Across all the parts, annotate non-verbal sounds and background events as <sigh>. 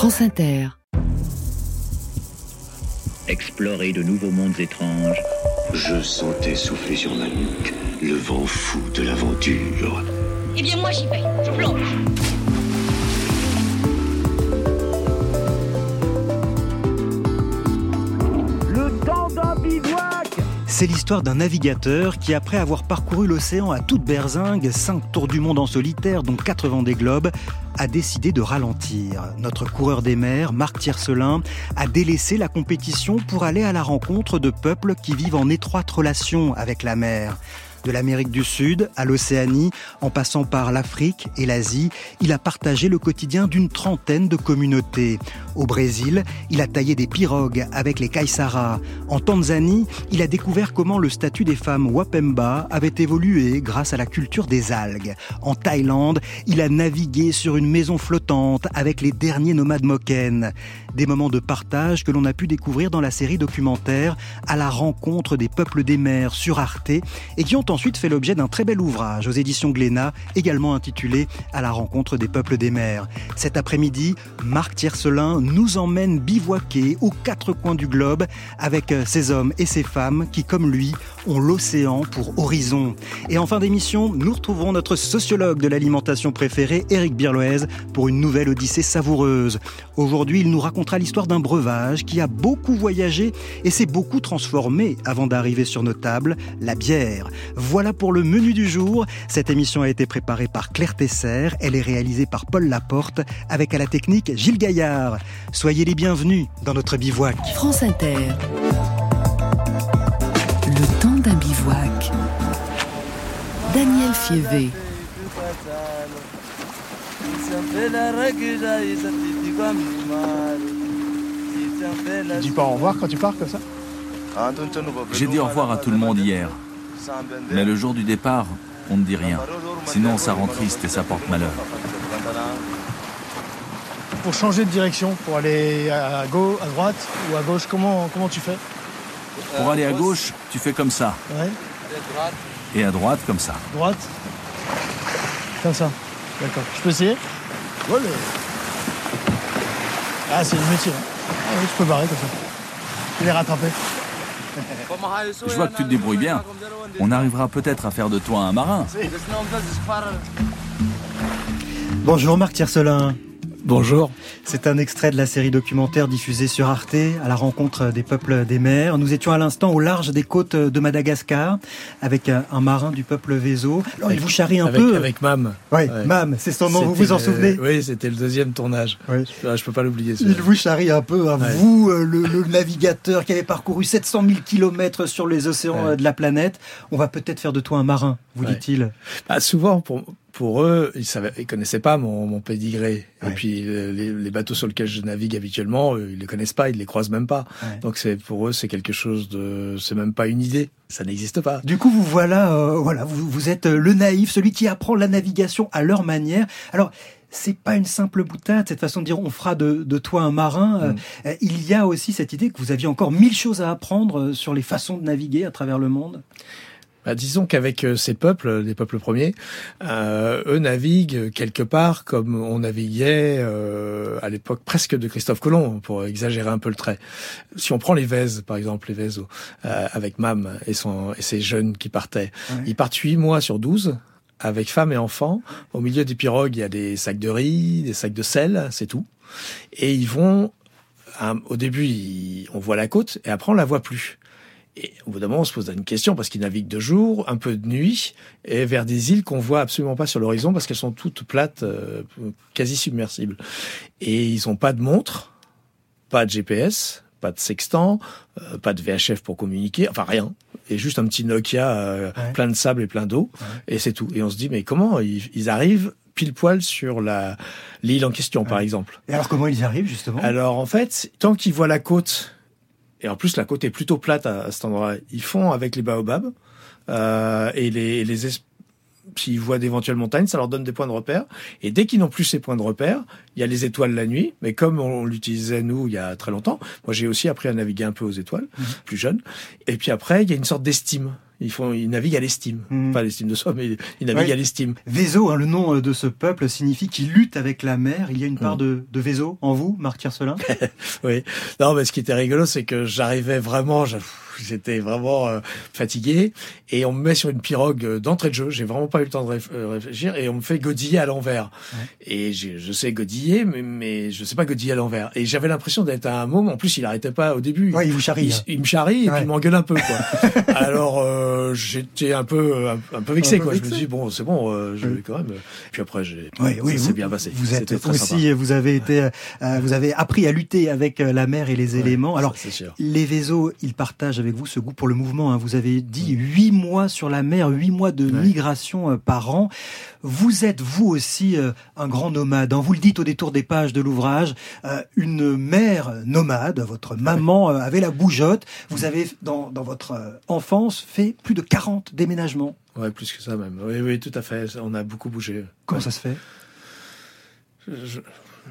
France Inter. Explorer de nouveaux mondes étranges. Je sentais souffler sur ma nuque le vent fou de l'aventure. Eh bien moi j'y vais, je plonge. C'est l'histoire d'un navigateur qui, après avoir parcouru l'océan à toute berzingue, 5 tours du monde en solitaire, dont 80 des globes, a décidé de ralentir. Notre coureur des mers, Marc Tiercelin, a délaissé la compétition pour aller à la rencontre de peuples qui vivent en étroite relation avec la mer. De l'Amérique du Sud à l'Océanie, en passant par l'Afrique et l'Asie, il a partagé le quotidien d'une trentaine de communautés. Au Brésil, il a taillé des pirogues avec les Kaisara. En Tanzanie, il a découvert comment le statut des femmes Wapemba avait évolué grâce à la culture des algues. En Thaïlande, il a navigué sur une maison flottante avec les derniers nomades Moken. Des moments de partage que l'on a pu découvrir dans la série documentaire À la rencontre des peuples des mers sur Arte et qui ont ensuite fait l'objet d'un très bel ouvrage aux éditions Glénat, également intitulé À la rencontre des peuples des mers. Cet après-midi, Marc Tiercelin nous emmène bivouaquer aux quatre coins du globe avec ces hommes et ces femmes qui, comme lui, ont l'océan pour horizon. Et en fin d'émission, nous retrouverons notre sociologue de l'alimentation préférée, Éric Birloez, pour une nouvelle odyssée savoureuse. Aujourd'hui, il nous racontera l'histoire d'un breuvage qui a beaucoup voyagé et s'est beaucoup transformé avant d'arriver sur nos tables, la bière. Voilà pour le menu du jour. Cette émission a été préparée par Claire Tesser. Elle est réalisée par Paul Laporte avec à la technique Gilles Gaillard. Soyez les bienvenus dans notre bivouac. France Inter. Le temps d'un bivouac. Daniel Fievé. Tu dis pas au revoir quand tu pars comme ça J'ai dit au revoir à tout le monde hier. Mais le jour du départ, on ne dit rien. Sinon, ça rend triste et ça porte malheur. Pour changer de direction, pour aller à gauche, à droite ou à gauche, comment, comment tu fais? Pour aller à gauche, tu fais comme ça. Ouais. Et à droite, comme ça. Droite Comme ça. D'accord. Je peux essayer? Ouais, le- Ah, c'est le métier. hein. Ah oui, je peux barrer comme ça. Je vais les rattraper. Je vois que tu te débrouilles bien. On arrivera peut-être à faire de toi un marin. Bonjour Marc Tiercelin. Bonjour. C'est un extrait de la série documentaire diffusée sur Arte à la rencontre des peuples des mers. Nous étions à l'instant au large des côtes de Madagascar avec un marin du peuple Vézo. Alors il vous charrie un avec, peu. Avec Mam. Ouais, Ouais. Mam, c'est son nom, vous vous en souvenez Oui, c'était le deuxième tournage. Oui. Je, je peux pas l'oublier. Il vous charrie un peu Ouais. vous, euh, le, le navigateur qui avait parcouru 700 000 kilomètres sur les océans Ouais. euh, de la planète. On va peut-être faire de toi un marin, vous Ouais. dit-il. Bah, souvent, pour, pour eux, ils ils connaissaient pas mon, mon pédigré. Ouais. Et puis, euh, les, les bateaux sur lesquels je navigue habituellement, ils les connaissent pas, ils les croisent même pas. Ouais. Donc, c'est, pour eux, c'est quelque chose de, c'est même pas une idée. Ça n'existe pas. Du coup, vous voilà, euh, voilà, vous, vous êtes euh, le naïf, celui qui apprend la navigation à leur manière. Alors, c'est pas une simple boutade, cette façon de dire on fera de, de toi un marin. Mm. euh, il y a aussi cette idée que vous aviez encore mille choses à apprendre sur les façons de naviguer à travers le monde. Bah, disons qu'avec euh, ces peuples, les peuples premiers, euh, eux naviguent quelque part comme on naviguait euh, à l'époque presque de Christophe Colomb, pour exagérer un peu le trait. Si on prend les Vèzes, par exemple, les Vèzes, euh, avec Mam et, son, et ses jeunes qui partaient, Ouais. ils partent huit mois sur 12 avec femmes et enfants. Au milieu des pirogues, il y a des sacs de riz, des sacs de sel, c'est tout. Et ils vont, au début, ils- on voit la côte, et après on la voit plus. Et au bout d'un moment, on se pose une question parce qu'ils naviguent de jour, un peu de nuit, et vers des îles qu'on voit absolument pas sur l'horizon parce qu'elles sont toutes plates, euh, quasi submersibles. Et ils ont pas de montre, pas de GPS, pas de sextant, euh, pas de VHF pour communiquer, enfin rien. Et juste un petit Nokia euh, Ouais. plein de sable et plein d'eau, Ouais. et c'est tout. Et on se dit mais comment ils, ils arrivent pile poil sur la l'île en question, par exemple? Et alors, comment ils arrivent, justement? Alors en fait, tant qu'ils voient la côte, et en plus la côte est plutôt plate à, à cet endroit, ils font avec les baobabs euh, et les, les es- s'ils voient d'éventuelles montagnes, ça leur donne des points de repère. Et dès qu'ils n'ont plus ces points de repère, il y a les étoiles la nuit. Mais comme on l'utilisait nous il y a très longtemps, moi j'ai aussi appris à naviguer un peu aux étoiles, Mhm. plus jeune. Et puis après, il y a une sorte d'estime. Ils font, ils naviguent à l'estime, Mhm. pas à l'estime de soi, mais ils naviguent Ouais. à l'estime. Vézo, hein, le nom euh, de ce peuple, signifie qu'il lutte avec la mer. Il y a une part Mm. de, de Vézo en vous, Marc Tiercelin <laughs> Oui. Non, mais ce qui était rigolo, c'est que j'arrivais vraiment, je- j'étais vraiment euh, fatigué, et on me met sur une pirogue euh, d'entrée de jeu. J'ai vraiment pas eu le temps de réf- euh, réfléchir, et on me fait godiller à l'envers. Et je sais godiller, mais, mais je sais pas godiller à l'envers. Et j'avais l'impression d'être à un môme. En plus, il arrêtait pas au début. Ouais, il vous charrie. Il, hein. il me charrie et Ouais. puis il m'engueule un peu quoi. <laughs> Alors euh, j'étais un peu un, un peu vexé Un peu quoi. Je me suis dit bon c'est bon euh, je Oui. vais quand même. Puis après j'ai Oui, ça vous- bien passé. Vous êtes très aussi, sympa. vous avez été, euh, vous avez appris à lutter avec euh, la mer et les éléments. ça, Alors, c'est sûr. les Vézos, ils partagent avec vous ce goût pour le mouvement. hein. Vous avez dit huit mois sur la mer, huit mois de Ouais. migration euh, par an. Vous êtes vous aussi euh, un grand nomade. hein. Vous le dites au détour des pages de l'ouvrage, euh, une mère nomade. Votre maman avait la bougeotte. Vous avez dans, dans votre enfance fait plus de 40 déménagements. Ouais plus que ça même. Oui oui tout à fait. On a beaucoup bougé. Comment Ouais. ça se fait? Je-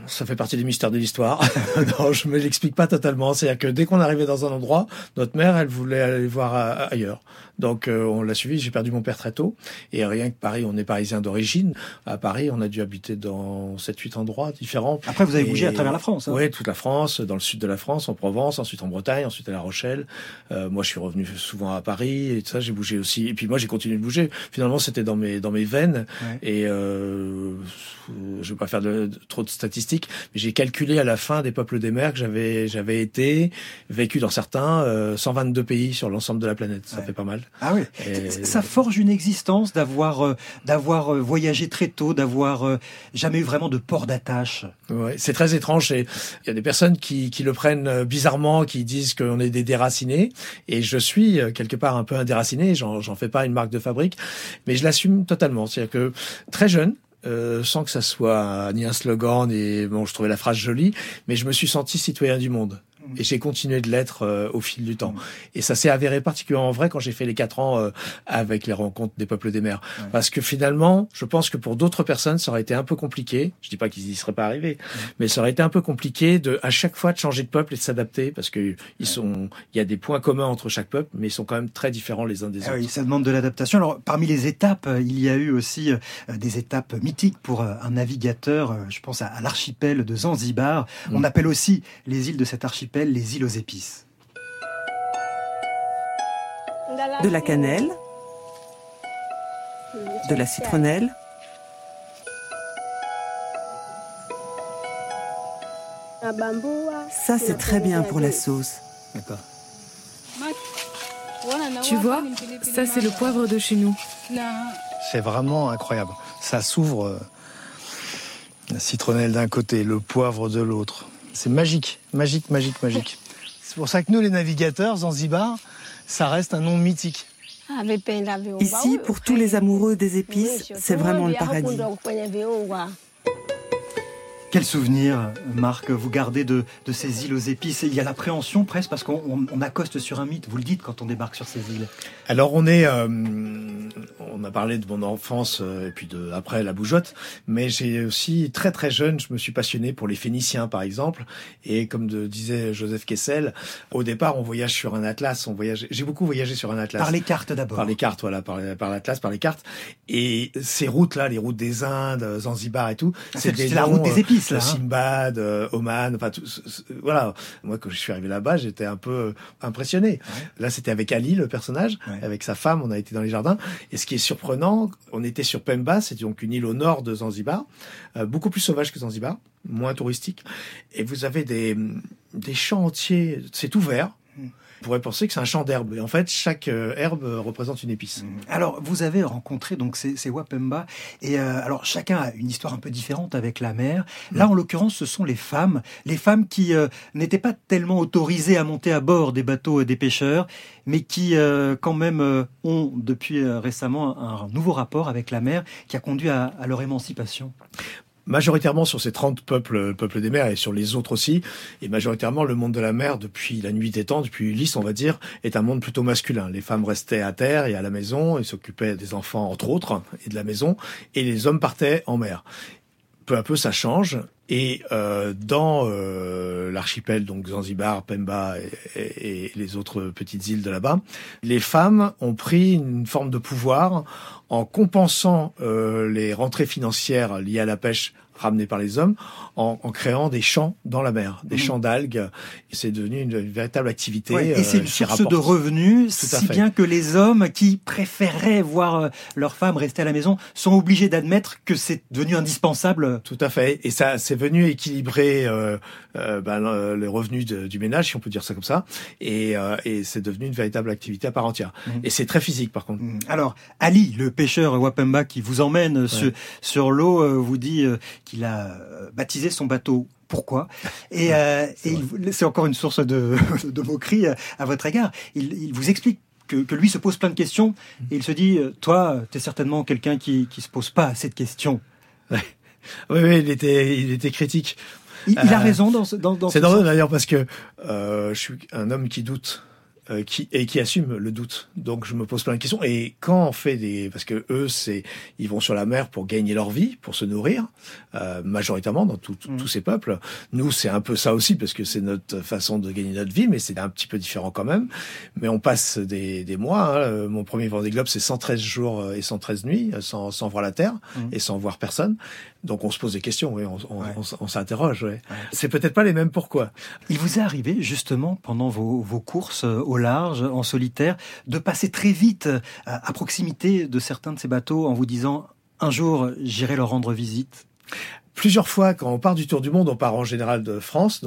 ça fait partie des mystères de l'histoire. <laughs> non, je me l'explique pas totalement. C'est-à-dire que dès qu'on arrivait dans un endroit, notre mère, elle voulait aller voir euh, ailleurs. Donc euh, on l'a suivi. J'ai perdu mon père très tôt. Et rien que Paris, on est parisien d'origine. À Paris, on a dû habiter dans 7-8 endroits différents. Après, vous avez Et- bougé à travers la France. hein. Oui, toute la France, dans le sud de la France, en Provence, ensuite en Bretagne, ensuite à La Rochelle. Euh, moi, je suis revenu souvent à Paris et tout ça. J'ai bougé aussi. Et puis moi, j'ai continué de bouger. Finalement, c'était dans mes dans mes veines. Ouais. Et euh, je vais pas faire de, de- trop de statistiques, mais j'ai calculé à la fin des peuples des mers que j'avais j'avais été vécu dans certains euh, 122 pays sur l'ensemble de la planète. Ça Ouais. fait pas mal. Ah oui. Et- Ça forge une existence d'avoir euh, d'avoir euh, voyagé très tôt, d'avoir euh, jamais eu vraiment de port d'attache. Ouais, c'est très étrange. et Il y a des personnes qui, qui le prennent euh, bizarrement, qui disent qu'on est des déracinés. Et je suis euh, quelque part un peu un déraciné. J'en j'en fais pas une marque de fabrique, mais je l'assume totalement. C'est-à-dire que très jeune. Euh, sans que ça soit ni un slogan, ni bon, je trouvais la phrase jolie, mais je me suis senti citoyen du monde. Et j'ai continué de l'être euh, au fil du temps. Et ça s'est avéré particulièrement vrai quand j'ai fait les quatre ans euh, avec les rencontres des peuples des mers. Parce que finalement, je pense que pour d'autres personnes, ça aurait été un peu compliqué. Je dis pas qu'ils y seraient pas arrivés, mais ça aurait été un peu compliqué de à chaque fois de changer de peuple et de s'adapter parce que ils sont, il y a des points communs entre chaque peuple, mais ils sont quand même très différents les uns des Ah autres. oui, ça demande de l'adaptation. Alors, parmi les étapes, euh, il y a eu aussi euh, des étapes mythiques pour euh, un navigateur. Je pense à, l'archipel de Zanzibar. On Mm. appelle aussi les îles de cet archipel les îles aux épices. de la cannelle, de la citronnelle, ça c'est très bien pour la sauce. D'accord. Tu vois, ça c'est le poivre de chez nous. C'est vraiment incroyable. Ça s'ouvre. euh, La citronnelle d'un côté, le poivre de l'autre. C'est magique, magique, magique, magique. C'est pour ça que nous, les navigateurs, Zanzibar, ça reste un nom mythique. Ici, pour tous les amoureux des épices, c'est vraiment le paradis. Quel souvenir, Marc, vous gardez de, de ces îles aux épices? Il y a l'appréhension presque parce qu'on accoste sur un mythe, vous le dites, quand on débarque sur ces îles. Alors on est... Euh, on a parlé de mon enfance euh, et puis de après la bougeotte, mais j'ai aussi très très jeune, je me suis passionné pour les Phéniciens par exemple, et comme disait Joseph Kessel, au départ on voyage sur un atlas, on voyage, j'ai beaucoup voyagé sur un atlas. Par les cartes d'abord. Par les cartes, voilà, par, par l'atlas, par les cartes, et ces routes là, les routes des Indes, Zanzibar et tout, ah, c'est la route des euh, épices. La là. Hein. Simbad, euh, Oman, enfin tout, voilà. Moi quand je suis arrivé là-bas, j'étais un peu impressionné. Là, c'était avec Ali le personnage, avec sa femme, on a été dans les jardins et ce qui est surprenant, on était sur Pemba, c'est donc une île au nord de Zanzibar, euh, beaucoup plus sauvage que Zanzibar, moins touristique et vous avez des des champs entiers, c'est ouvert. Mm. On pourrait penser que c'est un champ d'herbe. Et en fait, chaque euh, herbe représente une épice. Alors, vous avez rencontré donc ces, ces Wapemba, et euh, alors chacun a une histoire un peu différente avec la mer. Là, en l'occurrence, ce sont les femmes, les femmes qui euh, n'étaient pas tellement autorisées à monter à bord des bateaux euh, des pêcheurs, mais qui euh, quand même ont depuis récemment un, un nouveau rapport avec la mer qui a conduit à, à leur émancipation. Majoritairement sur ces 30 peuples, peuples des mers et sur les autres aussi, et majoritairement le monde de la mer depuis la nuit des temps, depuis Ulysse on va dire, est un monde plutôt masculin. Les femmes restaient à terre et à la maison et s'occupaient des enfants entre autres et de la maison, et les hommes partaient en mer. Peu à peu ça change et euh, dans euh, l'archipel, donc Zanzibar, Pemba et, et, les autres petites îles de là-bas, les femmes ont pris une forme de pouvoir en compensant euh, les rentrées financières liées à la pêche ramenés par les hommes en, en, créant des champs dans la mer, des mmh. champs d'algues. C'est devenu une, une, véritable activité. Ouais, et c'est une euh, source de revenus, si bien que les hommes qui préféraient voir euh, leurs femmes rester à la maison sont obligés d'admettre que c'est devenu indispensable. Tout à fait. Et ça, c'est venu équilibrer euh, euh ben, les revenus de, du ménage, si on peut dire ça comme ça. Et, euh, et c'est devenu une véritable activité à part entière. Mmh. Et c'est très physique, par contre. Mmh. Alors, Ali, le pêcheur Wapemba qui vous emmène ouais. sur, sur l'eau, vous dit qu'il a euh, baptisé son bateau pourquoi? Et, <laughs> euh, et c'est encore une source de, <laughs> de moquerie à votre égard. Il, il vous explique que, que, lui se pose plein de questions et il se dit toi, tu es certainement quelqu'un qui qui se pose pas cette question. <laughs> Ouais. Oui, oui, il était il était critique. Il, il a euh, raison dans, dans, dans C'est drôle d'ailleurs parce que euh, je suis un homme qui doute euh, qui et qui assume le doute. Donc je me pose plein de questions. Et quand on fait des, parce que eux c'est, ils vont sur la mer pour gagner leur vie, pour se nourrir, euh, majoritairement dans tout, tout, mmh. tous ces peuples. Nous c'est un peu ça aussi parce que c'est notre façon de gagner notre vie, mais c'est un petit peu différent quand même. Mais on passe des, des mois. Hein. Euh, mon premier Vendée Globe c'est 113 jours et 113 nuits sans, sans voir la terre mmh. et sans voir personne. Donc on se pose des questions, oui, on, on, ouais. on, on s'interroge. Ouais. Ouais. C'est peut-être pas les mêmes pourquoi. Il vous est arrivé justement pendant vos, vos courses au large, en solitaire, de passer très vite à, à proximité de certains de ces bateaux en vous disant un jour j'irai leur rendre visite? Plusieurs fois, quand on part du tour du monde, on part en général de France.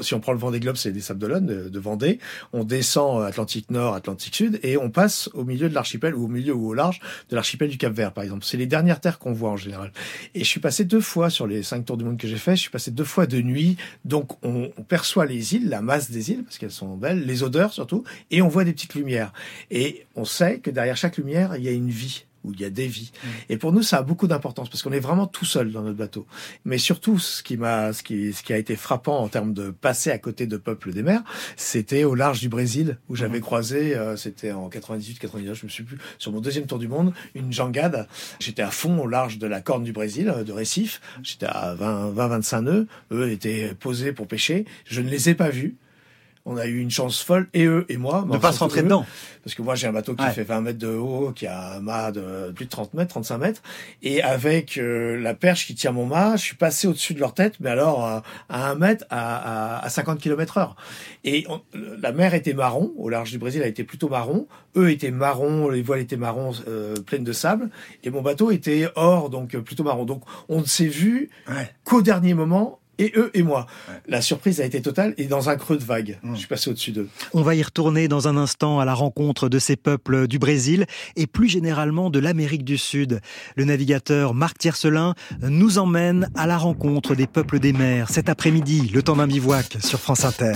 Si on prend le Vendée Globe, c'est des Sables d'Olonne, de, de Vendée. On descend Atlantique Nord, Atlantique Sud, et on passe au milieu de l'archipel, ou au milieu ou au large de l'archipel du Cap Vert, par exemple. C'est les dernières terres qu'on voit en général. Et je suis passé deux fois sur les cinq tours du monde que j'ai fait. Je suis passé deux fois de nuit. Donc on, on perçoit les îles, la masse des îles, parce qu'elles sont belles, les odeurs surtout, et on voit des petites lumières. Et on sait que derrière chaque lumière, il y a une vie où il y a des vies. Et pour nous, ça a beaucoup d'importance parce qu'on est vraiment tout seul dans notre bateau. Mais surtout, ce qui m'a, ce qui, ce qui a été frappant en termes de passer à côté de peuples des mers, c'était au large du Brésil où j'avais mmh. croisé, euh, c'était en 98, 99, je me suis plus, sur mon deuxième tour du monde, une jangade. J'étais à fond au large de la corne du Brésil, euh, de Recife. J'étais à 20, 20, 25 nœuds. Eux étaient posés pour pêcher. Je ne les ai pas vus on a eu une chance folle, et eux et moi. De pas se rentrer dedans. Parce que moi, j'ai un bateau qui ouais. fait 20 mètres de haut, qui a un mât de plus de 30 mètres, 35 mètres. Et avec euh, la perche qui tient mon mât, je suis passé au-dessus de leur tête, mais alors à, à 1 mètre, à, à, à 50 km heure. Et on, la mer était marron, au large du Brésil, elle était plutôt marron. Eux étaient marrons, les voiles étaient marrons, euh, pleines de sable. Et mon bateau était or, donc plutôt marron. Donc on ne s'est vu ouais. qu'au dernier moment et eux et moi. Ouais. La surprise a été totale et dans un creux de vague. Mmh. Je suis passé au-dessus d'eux. On va y retourner dans un instant à la rencontre de ces peuples du Brésil et plus généralement de l'Amérique du Sud. Le navigateur Marc Tiercelin nous emmène à la rencontre des peuples des mers cet après-midi, le temps d'un bivouac sur France Inter.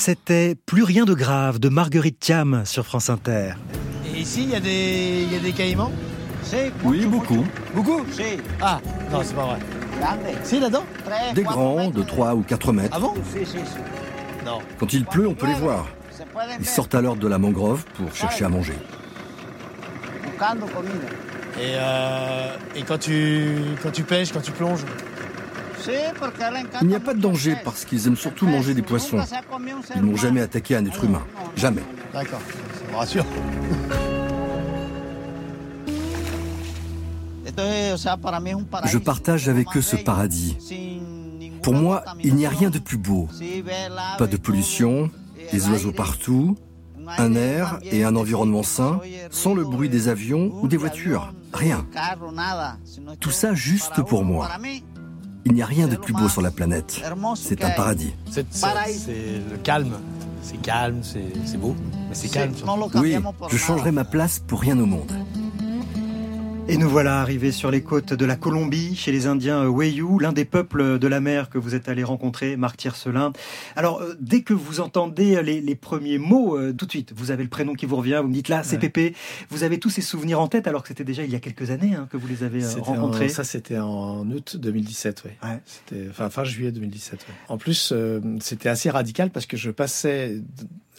C'était Plus rien de grave de Marguerite Thiam sur France Inter. Et ici, il y, a des- il y a des caïmans Oui, beaucoup. Beaucoup Ah, non, c'est pas vrai. Si, là-dedans Des grands, de 3 ou 4 mètres. Ah bon Non. Quand il pleut, on peut les voir. Ils sortent alors de la mangrove pour chercher à manger. Et, euh, et quand, tu, quand tu pêches, quand tu plonges Il n'y a pas de danger parce qu'ils aiment surtout manger des poissons. Ils n'ont jamais attaqué un être humain. Jamais. D'accord, ça me rassure. Je partage avec eux ce paradis. Pour moi, il n'y a rien de plus beau. Pas de pollution, des oiseaux partout, un air et un environnement sain, sans le bruit des avions ou des voitures. Rien. Tout ça juste pour moi. Il n'y a rien de plus beau sur la planète. C'est un paradis. C'est le calme. C'est calme, c'est beau, mais c'est calme. Oui, je changerai ma place pour rien au monde. Et nous voilà arrivés sur les côtes de la Colombie, chez les Indiens Wayuu, l'un des peuples de la mer que vous êtes allé rencontrer, Marc Tiercelin. Alors, euh, dès que vous entendez les, les premiers mots, euh, tout de suite, vous avez le prénom qui vous revient, vous me dites là, c'est Ouais. Pépé. Vous avez tous ces souvenirs en tête, alors que c'était déjà il y a quelques années hein, que vous les avez euh, rencontrés. en- ça, c'était en août 2017, oui. Ouais. C'était enfin, fin juillet 2017. ouais. En plus, euh, c'était assez radical parce que je passais.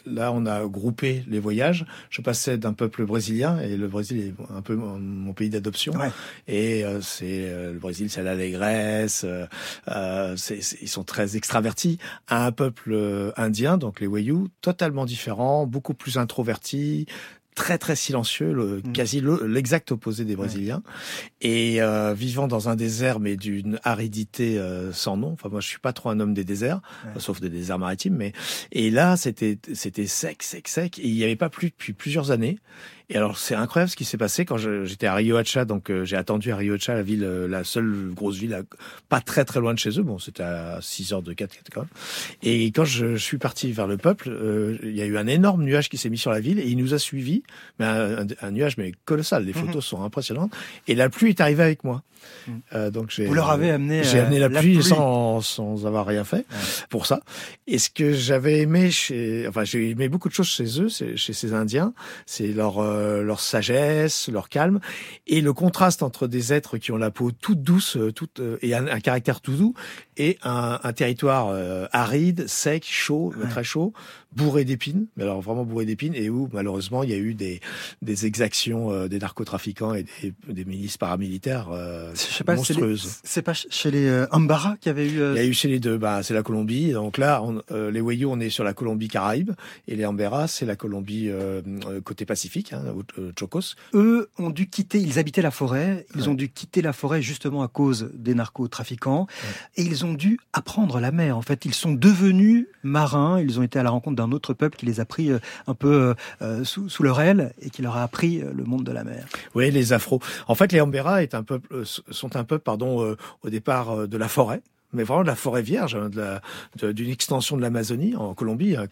Là, on a groupé les voyages. Je passais d'un peuple brésilien et le Brésil est un peu mon, pays d'adoption. Ouais. Et euh, c'est euh, le Brésil, c'est l'allégresse. Euh, euh, c'est- c'est- ils sont très extravertis. À un peuple euh, indien, donc les Wayuu, totalement différent, beaucoup plus introverti, très très silencieux, le, Mm. quasi le- l'exact opposé des Brésiliens, et euh, vivant dans un désert mais d'une aridité euh, sans nom. Enfin moi je suis pas trop un homme des déserts, Ouais. sauf des déserts maritimes, mais et là c'était c'était sec sec sec et il n'y avait pas plu depuis plusieurs années. Et alors c'est incroyable ce qui s'est passé quand j'étais à Riohacha, donc euh, j'ai attendu à Riohacha, la ville, euh, la seule grosse ville, à- pas très très loin de chez eux. Bon, c'était à 6 heures de 4 quand même. Et quand je, je suis parti vers le peuple, euh, il y a eu un énorme nuage qui s'est mis sur la ville et il nous a suivis, mais un, un- un nuage mais colossal. Les photos sont impressionnantes. Et la pluie est arrivée avec moi. Mhm. Euh, donc j'ai Vous leur avez amené, j'ai euh, amené la, la pluie, pluie. sans sans avoir rien fait pour ça. Et ce que j'avais aimé chez, enfin j'ai aimé beaucoup de choses chez eux, c'est- chez ces Indiens, c'est leur euh, leur sagesse, leur calme et le contraste entre des êtres qui ont la peau toute douce, euh, toute euh, et un, un caractère tout doux et un, un territoire euh, aride, sec, chaud, Ouais. très chaud, bourré d'épines, mais alors vraiment bourré d'épines et où malheureusement il y a eu des des exactions euh, des narcotrafiquants et des, des milices paramilitaires euh, Je sais pas, c'est les- monstrueuses. c'est pas chez les euh, Ambara qu'il y avait eu. euh, Il y a eu chez les deux, bah, c'est la Colombie. Donc là, on, les Wayuu, on est sur la Colombie Caraïbe, et les Ambera, c'est la Colombie côté Pacifique, hein, au- Chocos. eux ont dû quitter, ils habitaient la forêt, ils Ouais. ont dû quitter la forêt justement à cause des narcotrafiquants, et ils ont dû apprendre la mer. En fait, ils sont devenus marins, ils ont été à la rencontre d'un autre peuple qui les a pris euh, un peu euh, euh, sous, sous leur aile et qui leur a appris le monde de la mer. Oui, les Afro. En fait, les Ambera est un peuple, sont un peuple, pardon, au départ de la forêt. Mais vraiment de la forêt vierge, hein, d'une extension de l'Amazonie en Colombie, euh,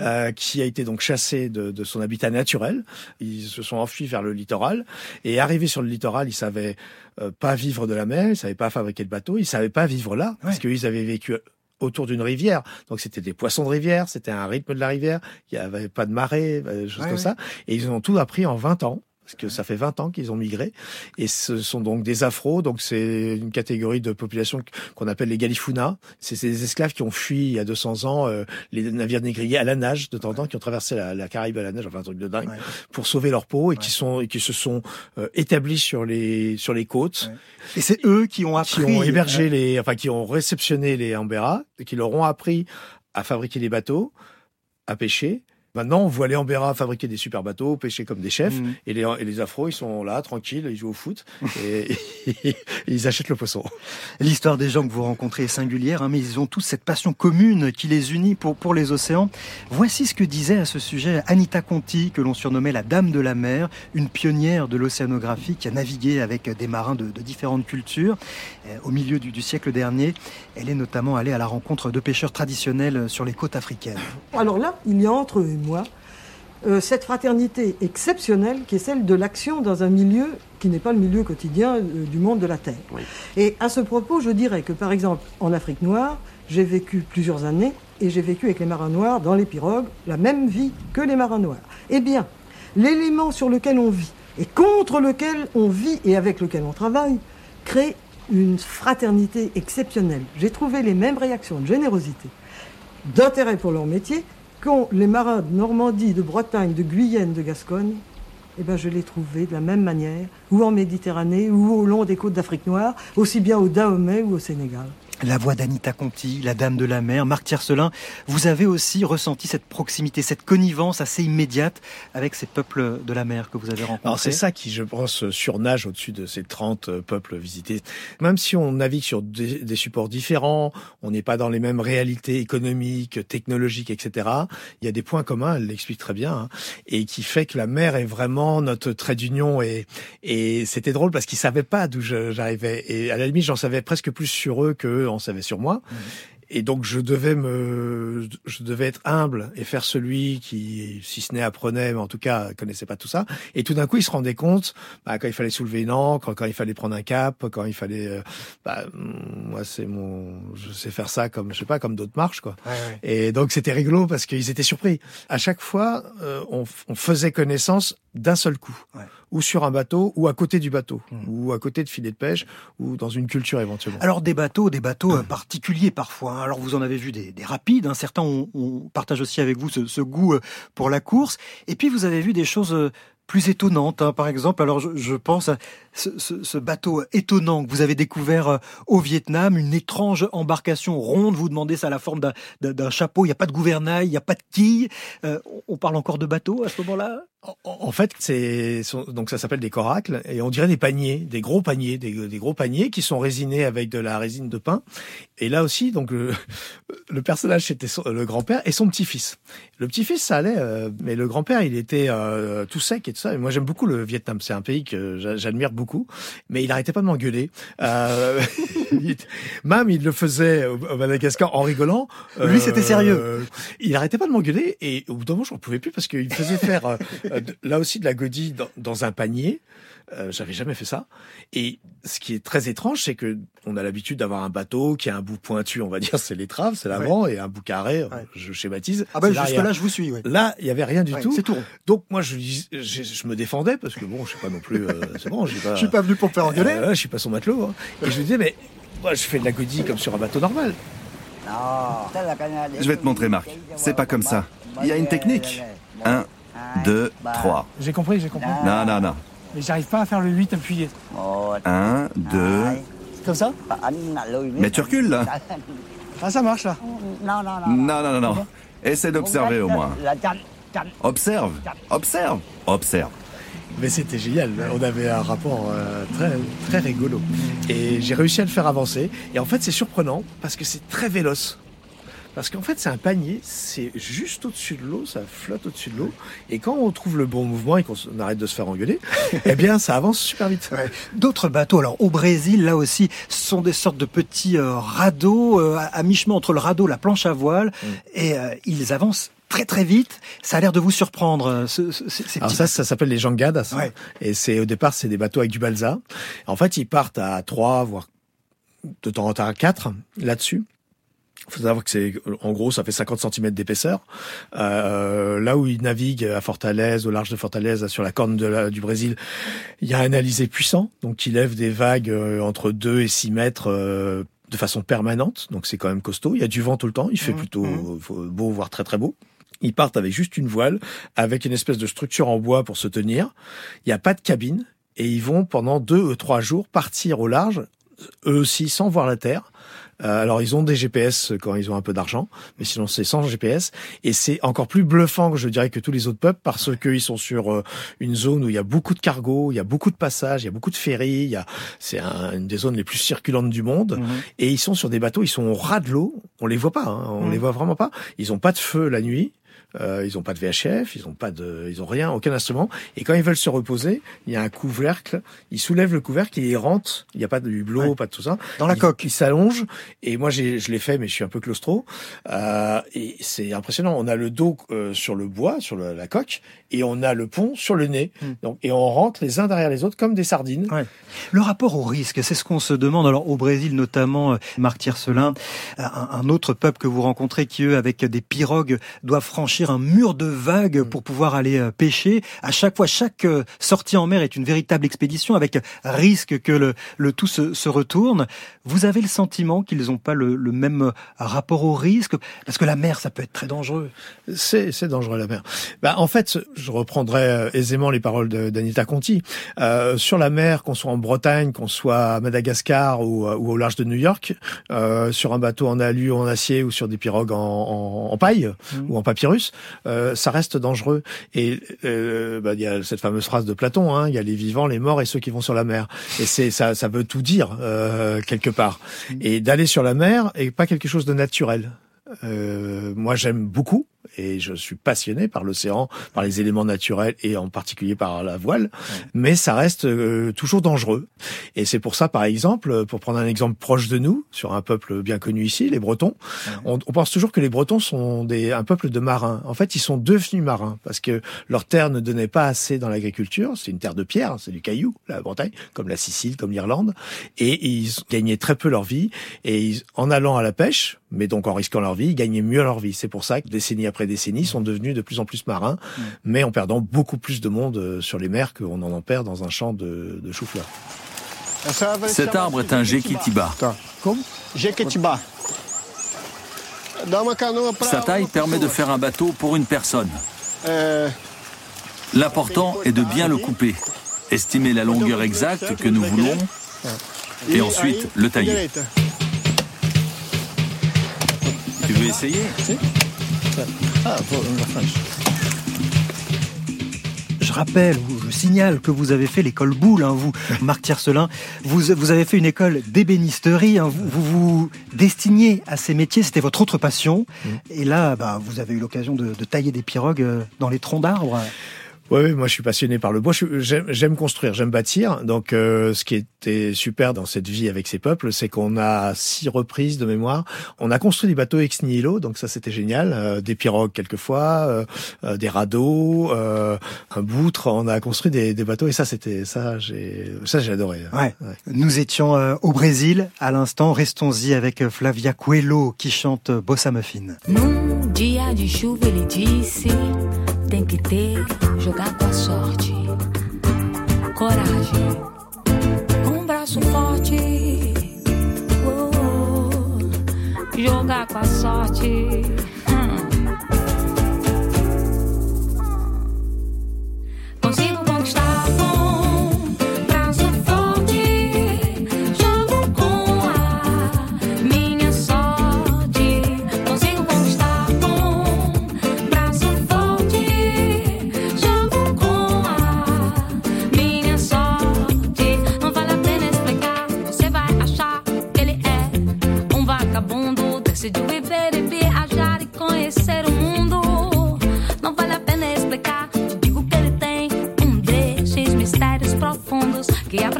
euh, qui a été donc chassé de, de son habitat naturel. Ils se sont enfuis vers le littoral et arrivés sur le littoral, ils savaient euh, pas vivre de la mer, ils savaient pas fabriquer de bateaux, ils savaient pas vivre là parce qu'ils avaient vécu autour d'une rivière. Donc c'était des poissons de rivière, c'était un rythme de la rivière, il y avait pas de marée, euh, des choses Ouais, comme ouais. ça. Et ils ont tout appris en 20 ans. Parce que ça fait 20 ans qu'ils ont migré. Et ce sont donc des afros. Donc c'est une catégorie de population qu'on appelle les Galifuna. C'est ces esclaves qui ont fui il y a 200 ans euh, les navires négriers à la nage de temps en temps, qui ont traversé la, la Caraïbe à la nage, enfin un truc de dingue, Ouais. pour sauver leur peau et qui sont et qui se sont euh, établis sur les sur les côtes Et c'est eux qui ont qui appris. ont hébergé euh, les, enfin qui ont réceptionné les Ambera, et qui leur ont appris à fabriquer des bateaux, à pêcher Maintenant, on voit les Ambera fabriquer des super bateaux, pêcher comme des chefs, mmh. et, les, et les Afro, ils sont là, tranquilles, ils jouent au foot, et, <laughs> ils achètent le poisson. L'histoire des gens que vous rencontrez est singulière, hein, mais ils ont tous cette passion commune qui les unit pour, pour les océans. Voici ce que disait à ce sujet Anita Conti, que l'on surnommait la Dame de la Mer, une pionnière de l'océanographie qui a navigué avec des marins de, de différentes cultures. Euh, au milieu du, du siècle dernier, elle est notamment allée à la rencontre de pêcheurs traditionnels sur les côtes africaines. Alors là, il y a entre moi, euh, cette fraternité exceptionnelle qui est celle de l'action dans un milieu qui n'est pas le milieu quotidien euh, du monde de la Terre. Et à ce propos, je dirais que par exemple en Afrique noire, j'ai vécu plusieurs années et j'ai vécu avec les marins noirs dans les pirogues la même vie que les marins noirs. Eh bien, l'élément sur lequel on vit et contre lequel on vit et avec lequel on travaille crée une fraternité exceptionnelle. J'ai trouvé les mêmes réactions de générosité, d'intérêt pour leur métier quand les marins de Normandie, de Bretagne, de Guyenne, de Gascogne, eh ben, je l'ai trouvé de la même manière, ou en Méditerranée, ou au long des côtes d'Afrique noire, aussi bien au Dahomey ou au Sénégal. La voix d'Anita Conti, la Dame de la Mer, Marc Tiercelin, vous avez aussi ressenti cette proximité, cette connivence assez immédiate avec ces peuples de la mer que vous avez rencontrés. Alors c'est ça qui, je pense, surnage au-dessus de ces 30 euh, peuples visités. Même si on navigue sur des, supports différents, on n'est pas dans les mêmes réalités économiques, technologiques, etc. Il y a des points communs, elle l'explique très bien, hein, et qui fait que la mer est vraiment notre trait d'union. Et, et c'était drôle parce qu'ils savaient pas d'où j'arrivais. Et à la limite, j'en savais presque plus sur eux que en savait sur moi. Mmh. Et donc je devais me, je devais être humble et faire celui qui, si ce n'est apprenait, mais en tout cas connaissait pas tout ça. Et tout d'un coup, il se rendait compte bah, quand il fallait soulever une ancre, quand il fallait prendre un cap, quand il fallait, euh, bah, mm, moi c'est mon, je sais faire ça comme, je sais pas, comme d'autres marches quoi. Ouais, ouais. Et donc c'était rigolo parce qu'ils étaient surpris. À chaque fois, euh, on, on, faisait connaissance d'un seul coup, ouais. ou sur un bateau, ou à côté du bateau, mmh. ou à côté de filets de pêche, ou dans une culture éventuellement. Alors des bateaux, des bateaux mmh. particuliers parfois. Hein. Alors vous en avez vu des, des rapides, hein. certains on, on, partage aussi avec vous ce, ce, goût euh, pour la course, et puis vous avez vu des choses euh, plus étonnantes. Hein. Par exemple, alors je, je pense à ce, ce, ce, bateau étonnant que vous avez découvert euh, au Vietnam, une étrange embarcation ronde. Vous demandez ça à la forme d'un chapeau. Il n'y a pas de gouvernail, il n'y a pas de quille. Euh, on parle encore de bateau à ce moment-là? En fait, c'est donc ça s'appelle des coracles et on dirait des paniers, des gros paniers, des, des, gros paniers qui sont résinés avec de la résine de pin. Et là aussi, donc le, le personnage c'était le grand-père et son petit-fils. Le petit-fils ça allait, euh, mais le grand-père il était euh, tout sec et tout ça. Et moi j'aime beaucoup le Vietnam, c'est un pays que j'admire beaucoup, mais il arrêtait pas de m'engueuler. Euh, <laughs> même il le faisait au Madagascar en rigolant. Lui c'était sérieux. Euh, il arrêtait pas de m'engueuler et au bout d'un moment j'en pouvais plus parce qu'il faisait faire euh, là aussi de la godille dans, dans un panier. Euh, J'avais jamais fait ça. Et ce qui est très étrange, c'est que on a l'habitude d'avoir un bateau qui a un bout pointu, on va dire, c'est l'étrave, c'est l'avant, ouais. et un bout carré, ouais. je schématise. Ah bah jusque là, je vous suis. Ouais. Là, il y avait rien du ouais, tout. C'est tout. Donc moi, je, je, je, me défendais parce que bon, je suis pas non plus. Euh, c'est bon, je suis pas. je suis pas venu pour me faire engueuler. Euh, je suis pas son matelot. Hein. Et je lui disais, mais moi, je fais de la godille comme sur un bateau normal. Je vais te montrer, Marc. C'est pas comme ça. Il y a une technique. Un, 2, 3. J'ai compris, j'ai compris. Non, non, non. Mais j'arrive pas à faire le 8 appuyé. 1, 2. Comme ça Mais tu recules là. <laughs> Ah, ça marche là. Non, non, non. Non, non, non, non. Essaie d'observer au moins. Observe, observe, observe. Mais c'était génial. On avait un rapport euh, très, très rigolo. Et j'ai réussi à le faire avancer. Et en fait, c'est surprenant parce que c'est très véloce. Parce qu'en fait, c'est un panier, c'est juste au-dessus de l'eau, ça flotte au-dessus de l'eau. Et quand on trouve le bon mouvement et qu'on arrête de se faire engueuler, <laughs> eh bien, ça avance super vite. Ouais. D'autres bateaux, alors au Brésil, là aussi, sont des sortes de petits euh, radeaux, euh, à mi-chemin entre le radeau, la planche à voile, mm. et euh, ils avancent très très vite. Ça a l'air de vous surprendre. Ce, ce, ces Alors ça, ça s'appelle les jangadas. Ouais. Et c'est au départ, c'est des bateaux avec du balsa. En fait, ils partent à trois, voire de temps en temps à quatre là-dessus. Il faut savoir que c'est, en gros, ça fait 50 cm d'épaisseur. Euh, là où ils naviguent à Fortaleza, au large de Fortaleza, sur la corne de la, du Brésil, il y a un alizé puissant, donc qui lève des vagues euh, entre 2 et 6 mètres euh, de façon permanente. Donc c'est quand même costaud. Il y a du vent tout le temps. Il fait Mmh, plutôt mmh. beau, voire très très beau. Ils partent avec juste une voile, avec une espèce de structure en bois pour se tenir. Il n'y a pas de cabine. Et ils vont pendant deux ou trois jours partir au large, eux aussi sans voir la terre, Euh, alors ils ont des GPS quand ils ont un peu d'argent, mais sinon c'est sans GPS. Et c'est encore plus bluffant, je dirais, que tous les autres peuples parce qu'ils sont sur euh, une zone où il y a beaucoup de cargos, il y a beaucoup de passages, il y a beaucoup de ferries. Il y a, c'est une des zones les plus circulantes du monde. Mhm. Et ils sont sur des bateaux, ils sont au ras de l'eau. On les voit pas, hein, on mhm. les voit vraiment pas. Ils ont pas de feu la nuit. Euh, ils ont pas de VHF, ils ont pas de, ils ont rien, aucun instrument. Et quand ils veulent se reposer, il y a un couvercle. Ils soulèvent le couvercle et ils rentrent. Il n'y a pas de hublot, pas de tout ça. Dans la coque. Ils s'allongent. Et moi, je l'ai fait, mais je suis un peu claustro. Euh, et c'est impressionnant. On a le dos euh, sur le bois, sur la coque, et on a le pont sur le nez. Hmm. Donc, et on rentre les uns derrière les autres comme des sardines. Ouais. Le rapport au risque, c'est ce qu'on se demande. Alors au Brésil notamment, euh, Marc Tiercelin, un, un autre peuple que vous rencontrez qui eux, avec des pirogues, doivent franchir un mur de vagues mm. pour pouvoir aller euh, pêcher. À chaque fois, chaque euh, sortie en mer est une véritable expédition avec risque que le, le tout se, se, retourne. Vous avez le sentiment qu'ils n'ont pas le, le, même rapport au risque? Parce que la mer, ça peut être très dangereux. C'est, c'est dangereux la mer. Bah, en fait, je reprendrai euh, aisément les paroles d'Anita Conti. Euh, sur la mer, qu'on soit en Bretagne, qu'on soit à Madagascar ou, ou, au large de New York, euh, sur un bateau en alu, en acier ou sur des pirogues en, en, en paille mm. ou en papyrus, euh, ça reste dangereux. Et euh, bah, il y a cette fameuse phrase de Platon, hein, il y a les vivants, les morts et ceux qui vont sur la mer. Et c'est ça, ça veut tout dire euh, quelque part. Mmh. Et d'aller sur la mer est pas quelque chose de naturel. moi, j'aime beaucoup et je suis passionné par l'océan, par les éléments naturels et en particulier par la voile, mais ça reste euh, toujours dangereux. Et c'est pour ça, par exemple, pour prendre un exemple proche de nous, sur un peuple bien connu ici, les Bretons, on, on, pense toujours que les Bretons sont des, un peuple de marins. En fait, ils sont devenus marins parce que leur terre ne donnait pas assez dans l'agriculture. C'est une terre de pierre, c'est du caillou, la Bretagne, comme la Sicile, comme l'Irlande, et ils gagnaient très peu leur vie. Et en allant à la pêche, mais donc en risquant leur vie, ils gagnaient mieux leur vie. C'est pour ça que décennie après décennie, sont devenus de plus en plus marins, mais en perdant beaucoup plus de monde euh, sur les mers qu'on en en perd dans un champ de, de chou-fleur. Cet arbre est un. Sa taille permet de faire un bateau pour une personne. L'important est de bien le couper, estimer la longueur exacte que nous voulons et ensuite le tailler. Tu veux essayer? Ah, je rappelle, je signale que vous avez fait l'école Boulle, hein, vous, <laughs> Marc Tiercelin. Vous, vous avez fait une école d'ébénisterie. Hein, vous, vous, vous à ces métiers, c'était votre autre passion. Mm. Et là, bah, vous avez eu l'occasion de, de tailler des pirogues euh, dans les troncs d'arbres. Oui, moi je suis passionné par le bois. J'aime construire, j'aime bâtir. Donc, euh, ce qui était super dans cette vie avec ces peuples, c'est qu'on a six reprises de mémoire. On a construit des bateaux ex nihilo, donc ça c'était génial. Euh, des pirogues quelquefois, euh, des radeaux, un boutre. On a construit des, des bateaux et ça c'était ça. J'ai ça j'ai adoré. Ouais. Nous étions au Brésil à l'instant. Restons-y avec Flavia Coelho qui chante Bossa Muffin. dia de chuva ele disse tem que ter, jogar com a sorte, coragem, um braço forte, oh, oh, jogar com a sorte.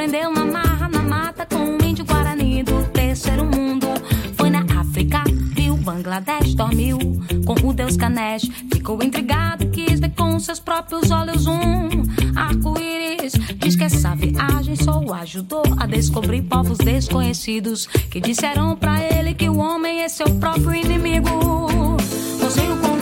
Aprendeu na marra, na mata com um índio guarani do terceiro mundo. Foi na África, viu Bangladesh, dormiu com o deus Ganesh. Ficou intrigado, quis ver com seus próprios olhos um arco-íris. Diz que essa viagem só o ajudou a descobrir povos desconhecidos que disseram pra ele que o homem é seu próprio inimigo. Que o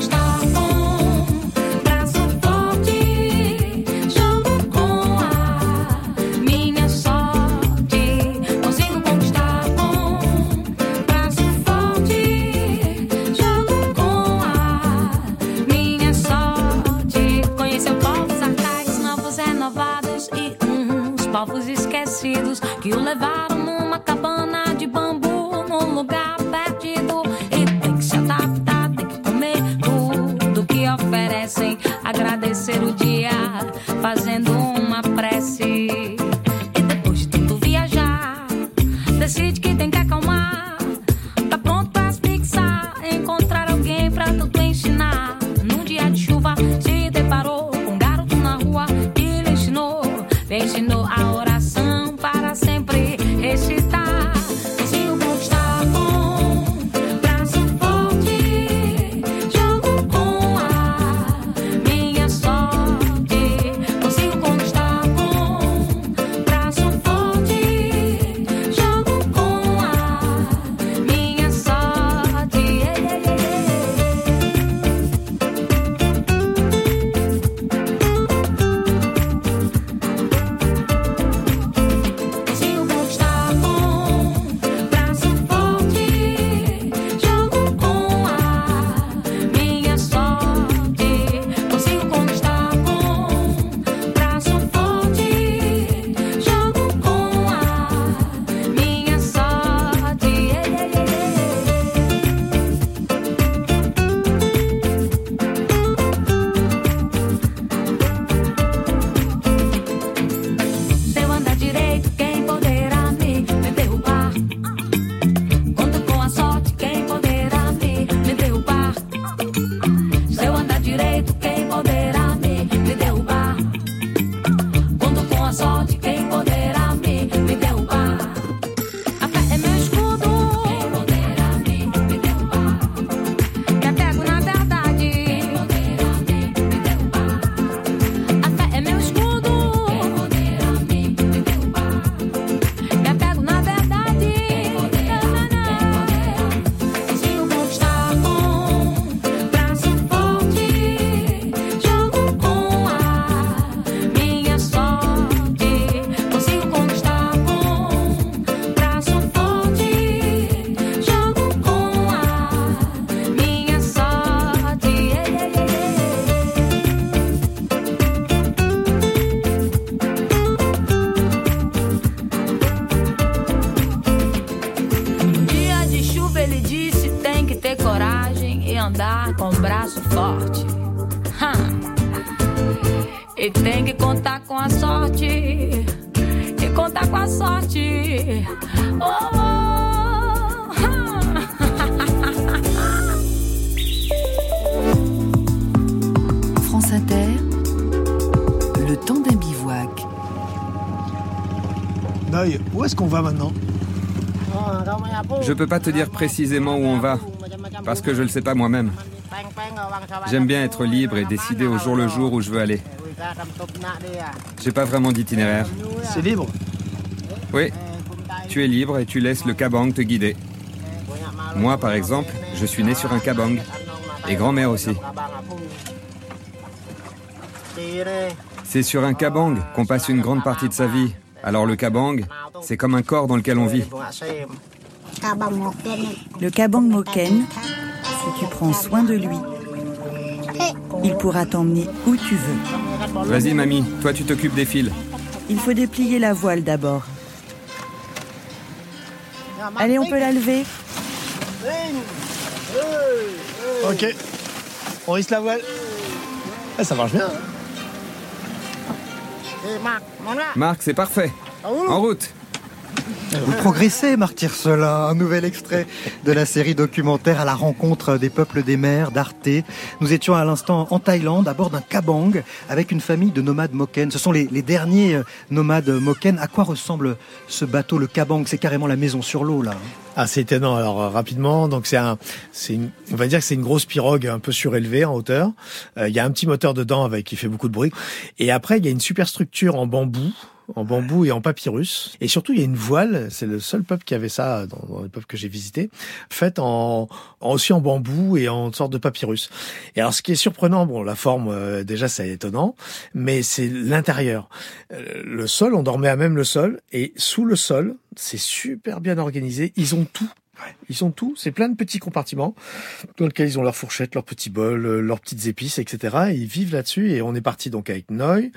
Je peux pas te dire précisément où on va, parce que je le sais pas moi-même. J'aime bien être libre et décider au jour le jour où je veux aller. J'ai pas vraiment d'itinéraire. C'est libre Oui. Tu es libre et tu laisses le kabang te guider. Moi, par exemple, je suis né sur un kabang. Et grand-mère aussi. C'est sur un kabang qu'on passe une grande partie de sa vie. Alors le kabang, c'est comme un corps dans lequel on vit. Le kabang moken, si tu prends soin de lui, il pourra t'emmener où tu veux. Vas-y mamie, toi tu t'occupes des fils. Il faut déplier la voile d'abord. Allez, on peut la lever. Ok. On hisse la voile. Ah, ça marche bien. Marc, c'est parfait. En route. Vous progressez, Martyr Cela, un nouvel extrait de la série documentaire à la rencontre des peuples des mers d'Arte. Nous étions à l'instant en Thaïlande à bord d'un kabang avec une famille de nomades moken. Ce sont les, les derniers euh, nomades moken. À quoi ressemble ce bateau, le kabang? C'est carrément la maison sur l'eau, là. Ah, c'est étonnant. Alors euh, rapidement, donc c'est un, c'est une, on va dire que c'est une grosse pirogue un peu surélevée en hauteur. Euh, Il y a un petit moteur dedans avec qui fait beaucoup de bruit. Et après, il y a une superstructure en bambou en bambou et en papyrus. Et surtout, il y a une voile, c'est le seul peuple qui avait ça dans, les peuples que j'ai visités, faite en, en, aussi en bambou et en sorte de papyrus. Et alors, ce qui est surprenant, bon, la forme, euh, déjà, c'est étonnant, mais c'est l'intérieur. Euh, le sol, on dormait à même le sol, et sous le sol, c'est super bien organisé. Ils ont tout. Ils ont tout, c'est plein de petits compartiments dans lesquels ils ont leurs fourchettes, leurs petits bols, euh, leurs petites épices, etc. Et ils vivent là-dessus. Et on est parti donc avec Noy,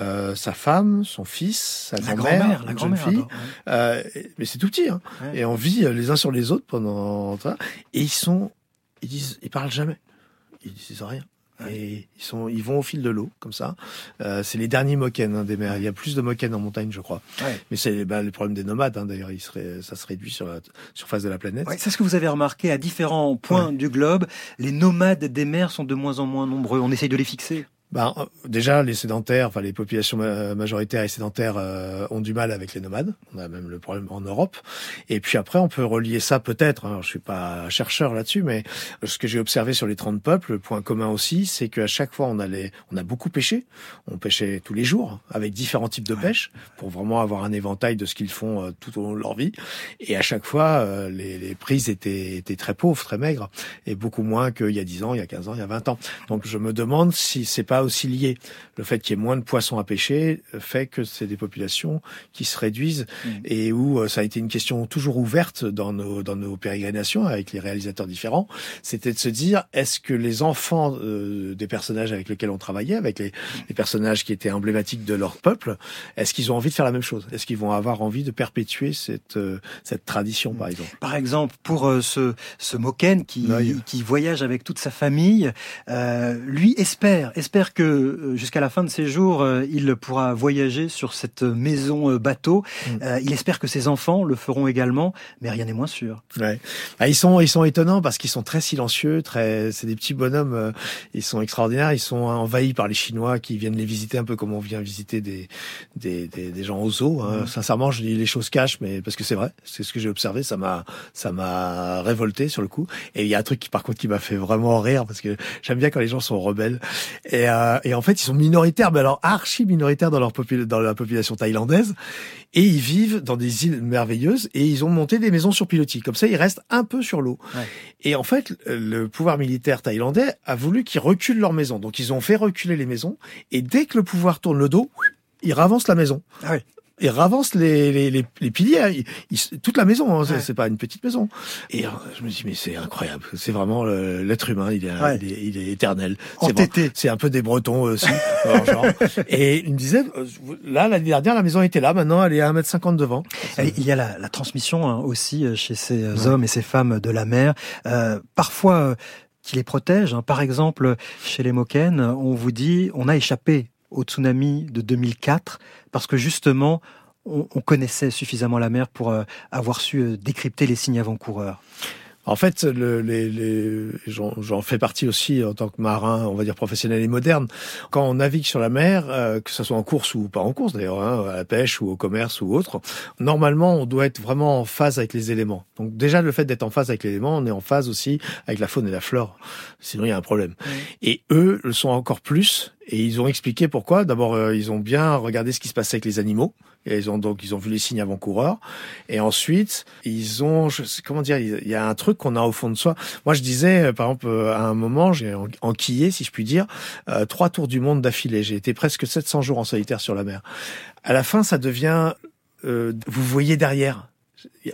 euh, sa femme, son fils, sa grand-mère, la une jeune grand-mère, fille. attends, Euh, mais c'est tout petit, hein. Ouais. Et on vit euh, les uns sur les autres pendant ça. Et ils sont, ils disent, ils parlent jamais. Ils disent rien. Et ils sont, ils vont au fil de l'eau comme ça. Euh, c'est les derniers moken hein, des mers. Il y a plus de moken en montagne, je crois. Ouais. Mais c'est bah, le problème des nomades. Hein, D'ailleurs, serait, ça se réduit sur la surface de la planète. Ouais, c'est ce que vous avez remarqué à différents points du globe. Les nomades des mers sont de moins en moins nombreux. On essaye de les fixer. Ben, euh, déjà, les sédentaires, enfin les populations ma- majoritaires et sédentaires euh, ont du mal avec les nomades. On a même le problème en Europe. Et puis après, on peut relier ça peut-être. Hein, je suis pas chercheur là-dessus, mais ce que j'ai observé sur les 30 peuples, le point commun aussi, c'est qu'à chaque fois, on allait, on a beaucoup pêché. On pêchait tous les jours avec différents types de pêche pour vraiment avoir un éventail de ce qu'ils font euh, tout au long de leur vie. Et à chaque fois, euh, les, les prises étaient, étaient très pauvres, très maigres, et beaucoup moins qu'il y a 10 ans, il y a 15 ans, il y a 20 ans. Donc je me demande si c'est pas aussi lié. Le fait qu'il y ait moins de poissons à pêcher euh, fait que c'est des populations qui se réduisent et où euh, ça a été une question toujours ouverte dans nos, dans nos pérégrinations avec les réalisateurs différents. C'était de se dire, est-ce que les enfants euh, des personnages avec lesquels on travaillait, avec les, les personnages qui étaient emblématiques de leur peuple, est-ce qu'ils ont envie de faire la même chose? Est-ce qu'ils vont avoir envie de perpétuer cette, euh, cette tradition, par exemple? Par exemple, pour euh, ce, ce Moken qui, qui voyage avec toute sa famille, lui espère, espère que euh, jusqu'à la fin de ses jours, euh, il pourra voyager sur cette maison euh, bateau. Euh, il espère que ses enfants le feront également, mais rien n'est moins sûr. Ouais. Ah, ils sont ils sont étonnants parce qu'ils sont très silencieux, très c'est des petits bonhommes, ils sont extraordinaires, ils sont envahis par les Chinois qui viennent les visiter un peu comme on vient visiter des des, des, des gens au zoo. Hein. Mhm. Sincèrement, je dis les choses cachent, mais parce que c'est vrai, c'est ce que j'ai observé, ça m'a ça m'a révolté sur le coup. Et il y a un truc qui par contre qui m'a fait vraiment rire parce que j'aime bien quand les gens sont rebelles. Et, euh, et en fait, ils sont minoritaires, mais alors archi minoritaires dans leur dans la population thaïlandaise. Et ils vivent dans des îles merveilleuses et ils ont monté des maisons sur pilotis. Comme ça, ils restent un peu sur l'eau. Et en fait, le pouvoir militaire thaïlandais a voulu qu'ils reculent leurs maisons. Donc, ils ont fait reculer les maisons. Et dès que le pouvoir tourne le dos, ils ravancent la maison. Ils ravancent les, les, les, les piliers, hein. Toute la maison, hein. C'est- c'est pas une petite maison. Et euh, je me dis, mais c'est incroyable. C'est vraiment l'être humain, il est, Ouais. il est, il est éternel. C'est bon. Un peu des Bretons aussi. <laughs> genre. Et il me disait, là, l'année dernière, la maison était là, maintenant elle est à 1m50 devant. Et Il y a la, la transmission hein, aussi euh, chez ces euh, hommes et ces femmes de la mer. Euh, parfois, euh, qui les protège. Hein. Par exemple, chez les Moken, on vous dit on a échappé au tsunami de 2004 parce que justement on, connaissait suffisamment la mer pour euh, avoir su euh, décrypter les signes avant-coureurs. En fait, le, les, les, j'en fais partie aussi en tant que marin, on va dire professionnel et moderne. Quand on navigue sur la mer, euh, que ce soit en course ou pas en course d'ailleurs, hein, à la pêche ou au commerce ou autre, normalement on doit être vraiment en phase avec les éléments. Donc déjà le fait d'être en phase avec l'élément, on est en phase aussi avec la faune et la flore. Sinon il y a un problème. Et eux le sont encore plus et ils ont expliqué pourquoi. D'abord, euh, ils ont bien regardé ce qui se passait avec les animaux. Et ils ont donc ils ont vu les signes avant-coureurs. Et ensuite, ils ont je sais, comment dire, il y a un truc qu'on a au fond de soi. Moi, je disais, euh, par exemple, euh, à un moment, j'ai enquillé, si je puis dire, trois tours du monde d'affilée. J'ai été presque 700 jours en solitaire sur la mer. À la fin, ça devient, vous voyez derrière.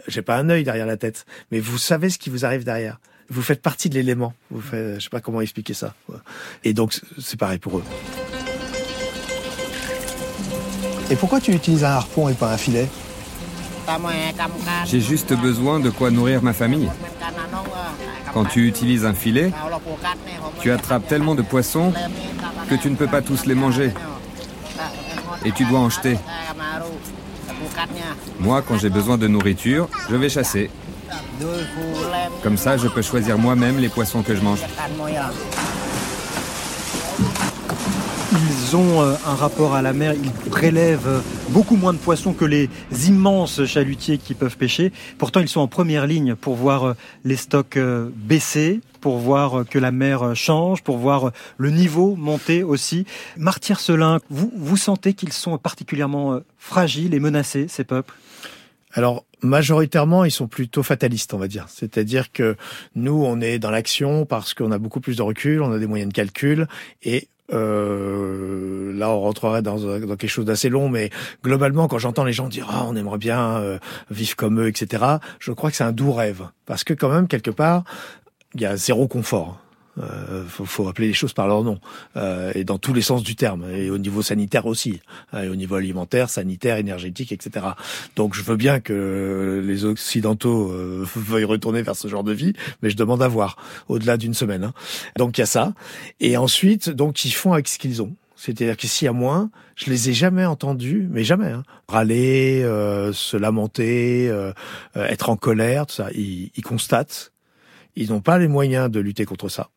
J'ai pas un œil derrière la tête, mais vous savez ce qui vous arrive derrière vous faites partie de l'élément. Vous faites, je sais pas comment expliquer ça. Et donc c'est pareil pour eux. Et pourquoi tu utilises un harpon et pas un filet? J'ai juste besoin de quoi nourrir ma famille. Quand tu utilises un filet, tu attrapes tellement de poissons que tu ne peux pas tous les manger. Et tu dois en jeter. Moi, quand j'ai besoin de nourriture, je vais chasser. Comme ça, je peux choisir moi-même les poissons que je mange. Ils ont euh, un rapport à la mer, ils prélèvent euh, beaucoup moins de poissons que les immenses chalutiers qui peuvent pêcher. Pourtant, ils sont en première ligne pour voir euh, les stocks baisser, pour voir que la mer change, pour voir le niveau monter aussi. Martyr Selin, vous, vous sentez qu'ils sont particulièrement fragiles et menacés, ces peuples? Alors majoritairement, ils sont plutôt fatalistes, on va dire. C'est-à-dire que nous, on est dans l'action parce qu'on a beaucoup plus de recul, on a des moyens de calcul et euh, là, on rentrerait dans, quelque chose d'assez long, mais globalement, quand j'entends les gens dire ah, on aimerait bien euh, vivre comme eux, etc., je crois que c'est un doux rêve, parce que quand même quelque part, il y a zéro confort. Euh, faut, faut, appeler les choses par leur nom, euh, et dans tous les sens du terme, et au niveau sanitaire aussi, hein, et au niveau alimentaire, sanitaire, énergétique, etc. Donc je veux bien que les Occidentaux euh, <laughs> veuillent retourner vers ce genre de vie, mais je demande à voir, au-delà d'une semaine. Hein. Donc il y a ça. Et ensuite, donc ils font avec ce qu'ils ont. C'est-à-dire que s'il y a moins, je les ai jamais entendus, mais jamais, hein, râler, euh, se lamenter, euh, être en colère, tout ça. Ils, ils constatent. Ils n'ont pas les moyens de lutter contre ça.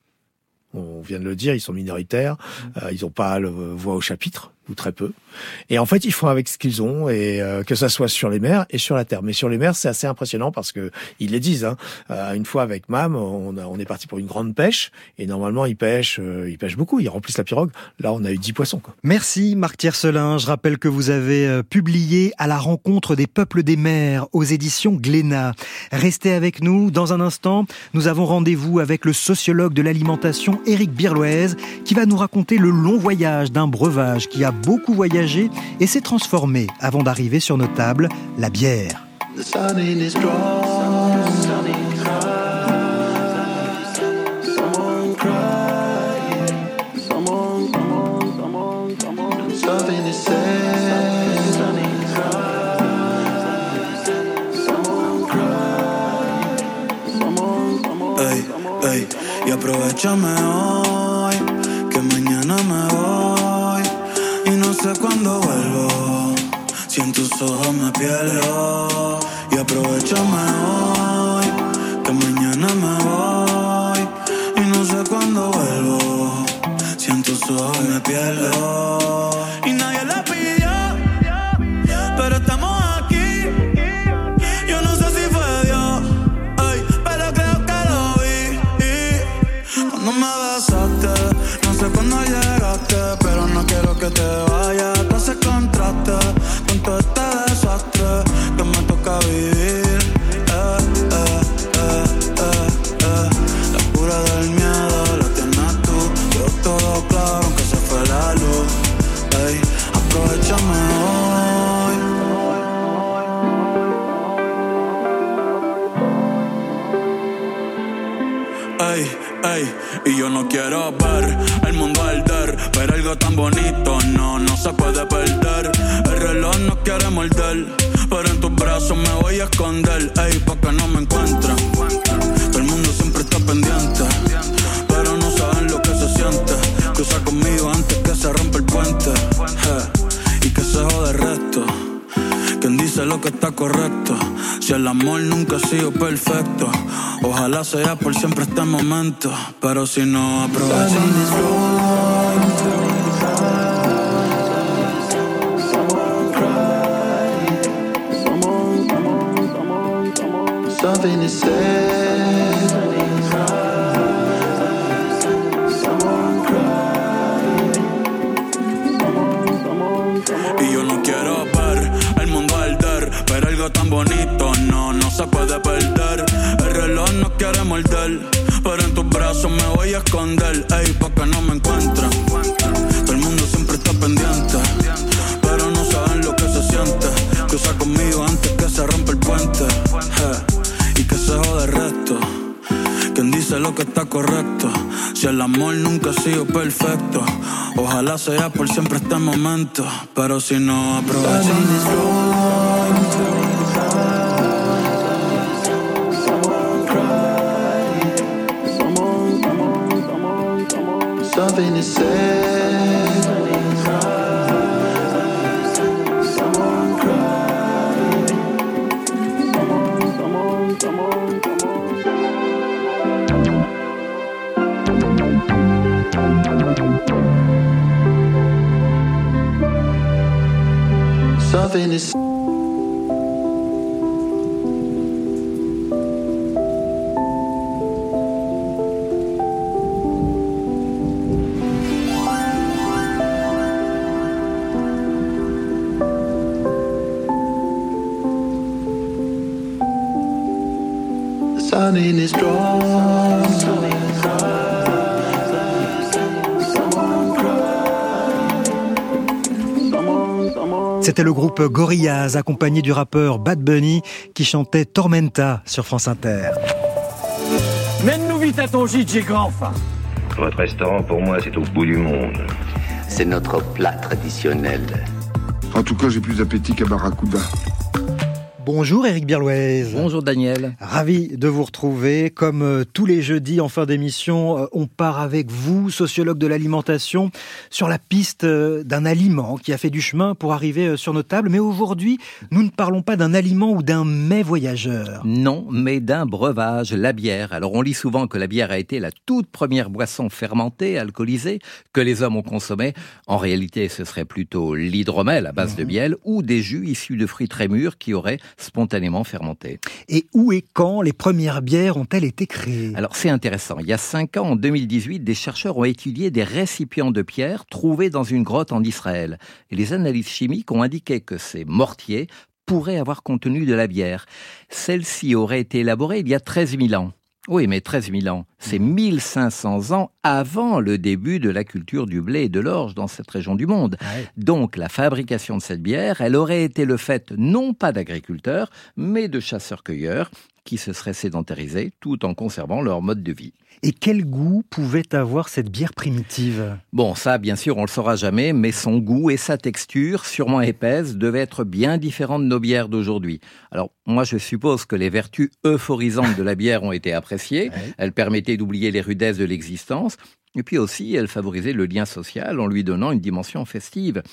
On vient de le dire, ils sont minoritaires, mmh. euh, ils n'ont pas le voix au chapitre ou très peu. Et en fait, ils font avec ce qu'ils ont, et euh, que ça soit sur les mers et sur la terre. Mais sur les mers, c'est assez impressionnant parce que ils les disent. Hein. Euh, une fois avec Mam, on, a, on est parti pour une grande pêche, et normalement ils pêchent, euh, ils pêchent beaucoup, ils remplissent la pirogue. Là, on a eu 10 poissons. Quoi. Merci Marc Tiercelin. Je rappelle que vous avez publié à la rencontre des peuples des mers aux éditions Glénat. Restez avec nous. Dans un instant, nous avons rendez-vous avec le sociologue de l'alimentation Éric Birloise, qui va nous raconter le long voyage d'un breuvage qui a beaucoup voyagé et s'est transformé avant d'arriver sur nos tables, la bière. Sé cuándo vuelvo. Si en tus ojos me pierdo y aprovechame hoy, que mañana me voy y no sé cuándo vuelvo. Si en tus ojos me pierdo sea por siempre este momento. Pero si no aprovecho. Something is Y esconder, ey, pa' que no me encuentren. Todo el mundo siempre está pendiente, pero no saben lo que se siente. Cruza conmigo antes que se rompa el puente, y que se jode el resto. Quien dice lo que está correcto, si el amor nunca ha sido perfecto, ojalá sea por siempre este momento, pero si no aprovecho. Something is groupe Gorillaz accompagné du rappeur Bad Bunny qui chantait Tormenta sur France Inter. Mène-nous vite à ton gîte, j'ai grand faim. Votre restaurant, pour moi, c'est au bout du monde. C'est notre plat traditionnel. En tout cas, j'ai plus d'appétit qu'à Barracuda. Bonjour Eric Birlouez. Bonjour Daniel. Ravi de vous retrouver. Comme euh, tous les jeudis en fin d'émission, euh, on part avec vous, sociologue de l'alimentation, sur la piste euh, d'un aliment qui a fait du chemin pour arriver sur nos tables. Mais aujourd'hui, nous ne parlons pas d'un aliment ou d'un mets voyageur. Non, mais d'un breuvage, la bière. Alors on lit souvent que la bière a été la toute première boisson fermentée, alcoolisée, que les hommes ont consommée. En réalité, ce serait plutôt l'hydromel à base de miel ou des jus issus de fruits très mûrs qui auraient spontanément fermenté. Et où et quand les premières bières ont-elles été créées? Alors c'est intéressant. Il y a cinq ans, en 2018, des chercheurs ont étudié des récipients de pierre trouvés dans une grotte en Israël. Et les analyses chimiques ont indiqué que ces mortiers pourraient avoir contenu de la bière. Celle-ci aurait été élaborée il y a 13 000 ans. Oui, mais 13 000 ans, c'est 1500 ans avant le début de la culture du blé et de l'orge dans cette région du monde. Donc la fabrication de cette bière, elle aurait été le fait non pas d'agriculteurs, mais de chasseurs-cueilleurs qui se seraient sédentarisés tout en conservant leur mode de vie. Et quel goût pouvait avoir cette bière primitive? Bon, ça, bien sûr, on le saura jamais, mais son goût et sa texture, sûrement épaisse, devaient être bien différents de nos bières d'aujourd'hui. Alors, moi, je suppose que les vertus euphorisantes de la bière ont été appréciées. Elle permettait d'oublier les rudesses de l'existence. Et puis aussi, elle favorisait le lien social en lui donnant une dimension festive.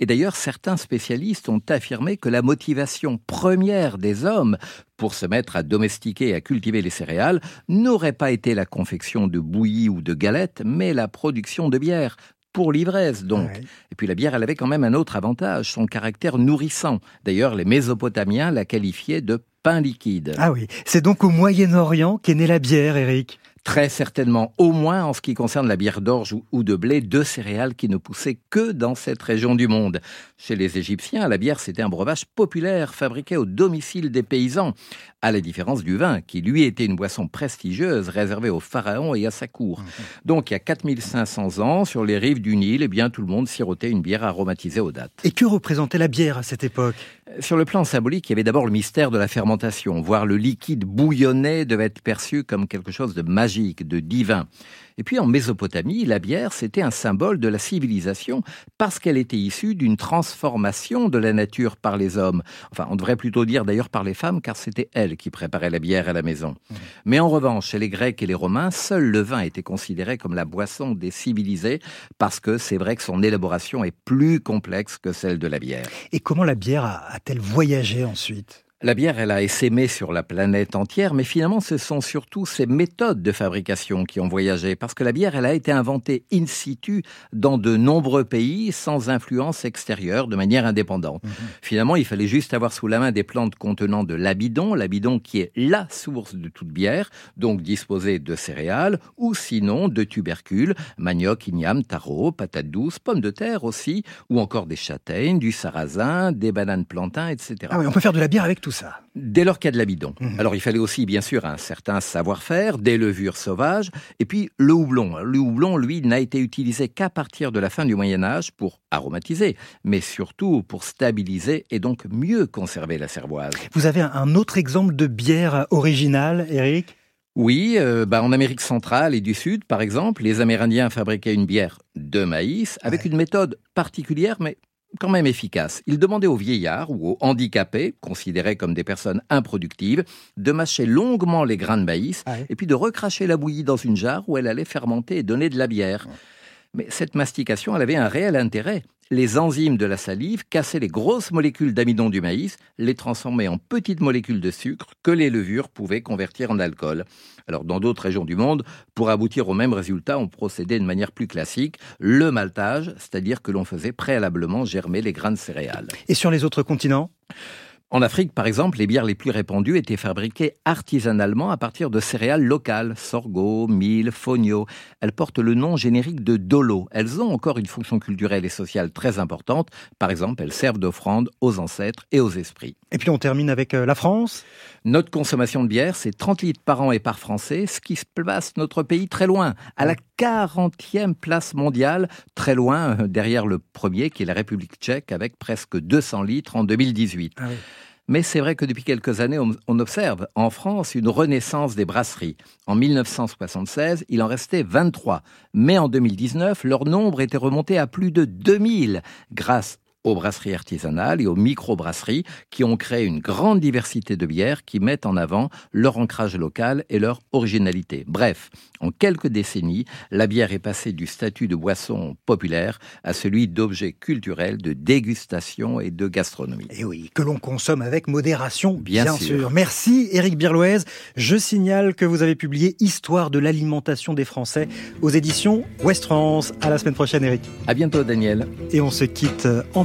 Et d'ailleurs, certains spécialistes ont affirmé que la motivation première des hommes pour se mettre à domestiquer et à cultiver les céréales n'aurait pas été la confection de bouillies ou de galettes, mais la production de bière pour l'ivresse donc. Et puis la bière, elle avait quand même un autre avantage, son caractère nourrissant. D'ailleurs, les Mésopotamiens la qualifiaient de pain liquide. Ah oui, c'est donc au Moyen-Orient qu'est née la bière, Eric Très certainement, au moins en ce qui concerne la bière d'orge ou de blé, deux céréales qui ne poussaient que dans cette région du monde. Chez les Égyptiens, la bière, c'était un breuvage populaire fabriqué au domicile des paysans, à la différence du vin, qui lui était une boisson prestigieuse réservée aux pharaons et à sa cour. Donc il y a 4500 ans, sur les rives du Nil, eh bien, tout le monde sirotait une bière aromatisée aux dates. Et que représentait la bière à cette époque? Sur le plan symbolique, il y avait d'abord le mystère de la fermentation. Voir le liquide bouillonner devait être perçu comme quelque chose de magique, de divin. Et puis en Mésopotamie, la bière, c'était un symbole de la civilisation parce qu'elle était issue d'une transformation de la nature par les hommes. Enfin, on devrait plutôt dire d'ailleurs par les femmes car c'était elles qui préparaient la bière à la maison. Mmh. Mais en revanche, chez les Grecs et les Romains, seul le vin était considéré comme la boisson des civilisés parce que c'est vrai que son élaboration est plus complexe que celle de la bière. Et comment la bière a, a-t-elle voyagé ensuite? La bière, elle a essaimé sur la planète entière, mais finalement, ce sont surtout ses méthodes de fabrication qui ont voyagé, parce que la bière, elle a été inventée in situ dans de nombreux pays sans influence extérieure, de manière indépendante. Mhm. Finalement, il fallait juste avoir sous la main des plantes contenant de l'abidon, l'abidon qui est la source de toute bière, donc disposée de céréales, ou sinon de tubercules, manioc, igname, taro, patates douces, pommes de terre aussi, ou encore des châtaignes, du sarrasin, des bananes plantains, etc. Ah oui, on peut faire de la bière avec tout ça. Dès lors qu'il y a de l'amidon. Mhm. Alors il fallait aussi bien sûr un certain savoir-faire, des levures sauvages, et puis le houblon. Le houblon, lui, n'a été utilisé qu'à partir de la fin du Moyen Âge pour aromatiser, mais surtout pour stabiliser et donc mieux conserver la cervoise. Vous avez un autre exemple de bière originale, Eric oui, euh, bah en Amérique centrale et du Sud, par exemple, les Amérindiens fabriquaient une bière de maïs avec une méthode particulière, mais quand même efficace. Il demandait aux vieillards ou aux handicapés, considérés comme des personnes improductives, de mâcher longuement les grains de maïs ah et puis de recracher la bouillie dans une jarre où elle allait fermenter et donner de la bière. Mais cette mastication, elle avait un réel intérêt les enzymes de la salive cassaient les grosses molécules d'amidon du maïs, les transformaient en petites molécules de sucre que les levures pouvaient convertir en alcool. Alors, dans d'autres régions du monde, pour aboutir au même résultat, on procédait de manière plus classique, le maltage, c'est-à-dire que l'on faisait préalablement germer les grains de céréales. Et sur les autres continents? En Afrique, par exemple, les bières les plus répandues étaient fabriquées artisanalement à partir de céréales locales, sorgho, mil, fonio. Elles portent le nom générique de dolo. Elles ont encore une fonction culturelle et sociale très importante. Par exemple, elles servent d'offrande aux ancêtres et aux esprits. Et puis on termine avec euh, la France. Notre consommation de bière, c'est 30 litres par an et par Français, ce qui se place notre pays très loin, à la 40e place mondiale, très loin euh, derrière le premier qui est la République tchèque avec presque 200 litres en 2018. Ah Mais c'est vrai que depuis quelques années, on observe en France une renaissance des brasseries. En 1976, il en restait 23. Mais en 2019, leur nombre était remonté à plus de 2000 grâce aux brasseries artisanales et aux micro-brasseries qui ont créé une grande diversité de bières qui mettent en avant leur ancrage local et leur originalité. Bref, en quelques décennies, la bière est passée du statut de boisson populaire à celui d'objet culturel de dégustation et de gastronomie. Et oui, que l'on consomme avec modération, bien, sûr. Merci Éric Birloez. Je signale que vous avez publié Histoire de l'alimentation des Français aux éditions West France. À la semaine prochaine Éric. À bientôt Daniel. Et on se quitte en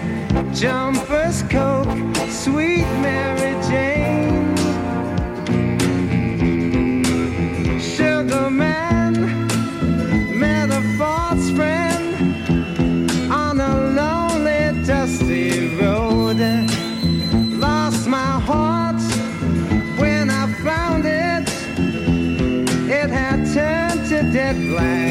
jumpers, coke, sweet Mary Jane. Sugar man met a false friend on a lonely, dusty road. Lost my heart when I found it. It had turned to dead black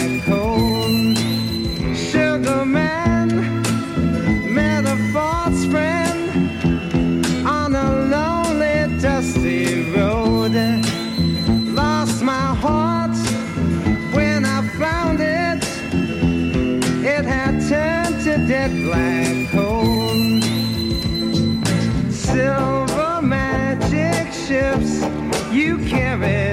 ships you carry,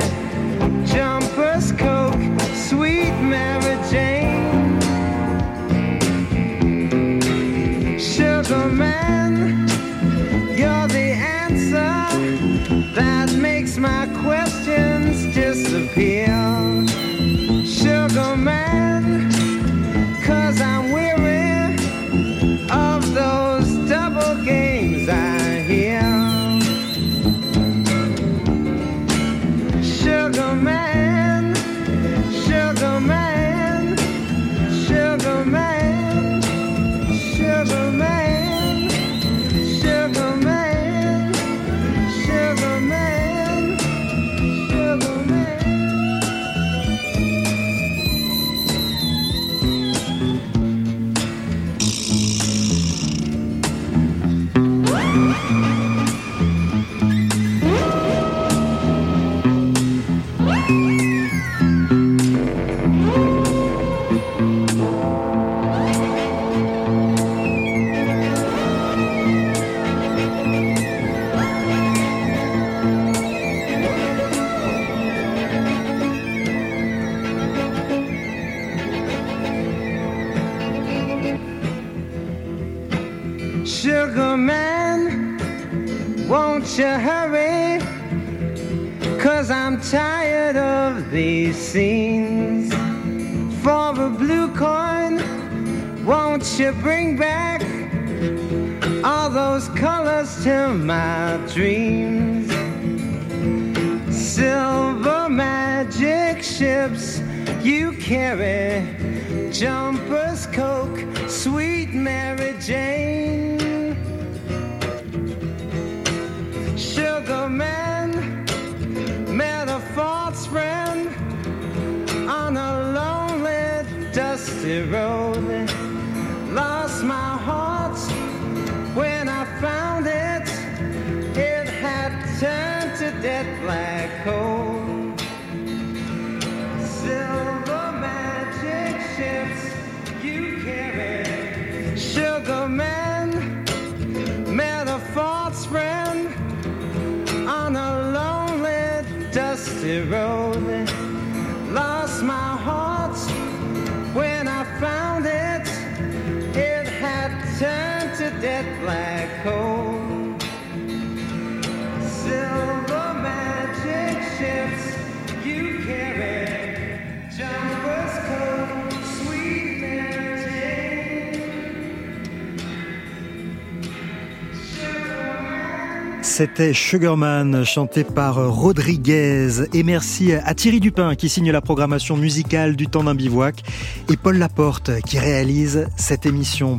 C'était Sugarman, chanté par Rodriguez. Et merci à Thierry Dupin qui signe la programmation musicale du temps d'un bivouac et Paul Laporte qui réalise cette émission.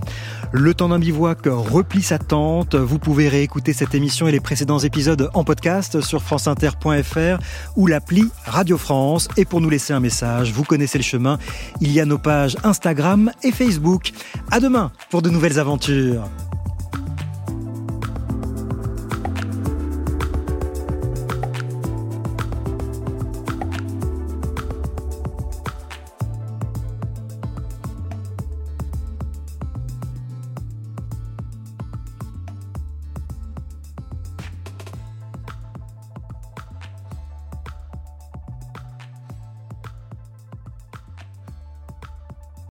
Le temps d'un bivouac replie sa tente. Vous pouvez réécouter cette émission et les précédents épisodes en podcast sur franceinter.fr ou l'appli Radio France. Et pour nous laisser un message, vous connaissez le chemin. Il y a nos pages Instagram et Facebook. À demain pour de nouvelles aventures.